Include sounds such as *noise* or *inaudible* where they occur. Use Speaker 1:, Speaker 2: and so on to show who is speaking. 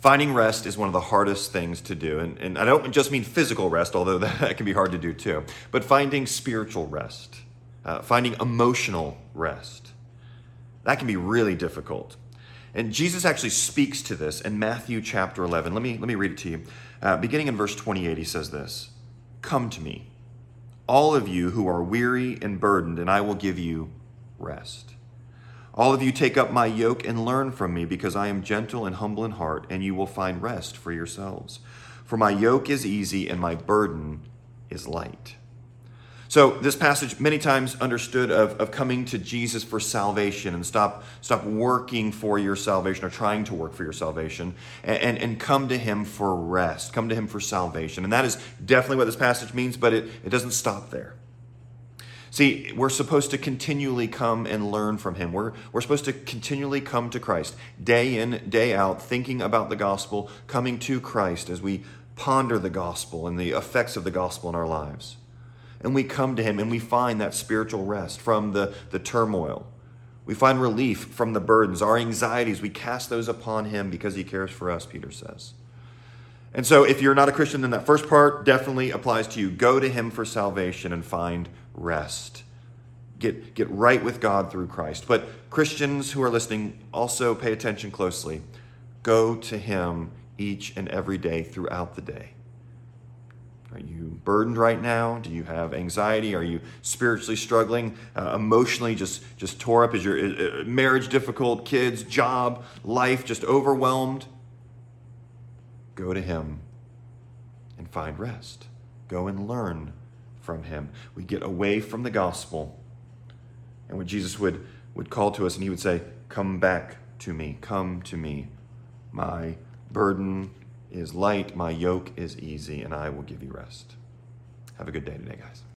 Speaker 1: Finding rest is one of the hardest things to do. And, and I don't just mean physical rest, although *laughs* that can be hard to do too, but finding spiritual rest, uh, finding emotional rest. That can be really difficult. And Jesus actually speaks to this in Matthew chapter 11. Let me, let me read it to you. Uh, beginning in verse 28, he says this Come to me, all of you who are weary and burdened, and I will give you rest. All of you take up my yoke and learn from me, because I am gentle and humble in heart, and you will find rest for yourselves. For my yoke is easy and my burden is light. So this passage many times understood of, of coming to Jesus for salvation and stop, stop working for your salvation or trying to work for your salvation and, and, and come to him for rest, come to him for salvation. And that is definitely what this passage means, but it, it doesn't stop there. See, we're supposed to continually come and learn from him. We're, we're supposed to continually come to Christ, day in, day out, thinking about the gospel, coming to Christ as we ponder the gospel and the effects of the gospel in our lives. And we come to him and we find that spiritual rest from the, the turmoil. We find relief from the burdens, our anxieties. We cast those upon him because he cares for us, Peter says. And so, if you're not a Christian, then that first part definitely applies to you. Go to Him for salvation and find rest. Get, get right with God through Christ. But Christians who are listening, also pay attention closely. Go to Him each and every day throughout the day. Are you burdened right now? Do you have anxiety? Are you spiritually struggling? Uh, emotionally just, just tore up? Is your uh, marriage difficult? Kids, job, life just overwhelmed? Go to Him and find rest. Go and learn from Him. We get away from the gospel. And what Jesus would, would call to us, and He would say, Come back to me. Come to me. My burden is light, my yoke is easy, and I will give you rest. Have a good day today, guys.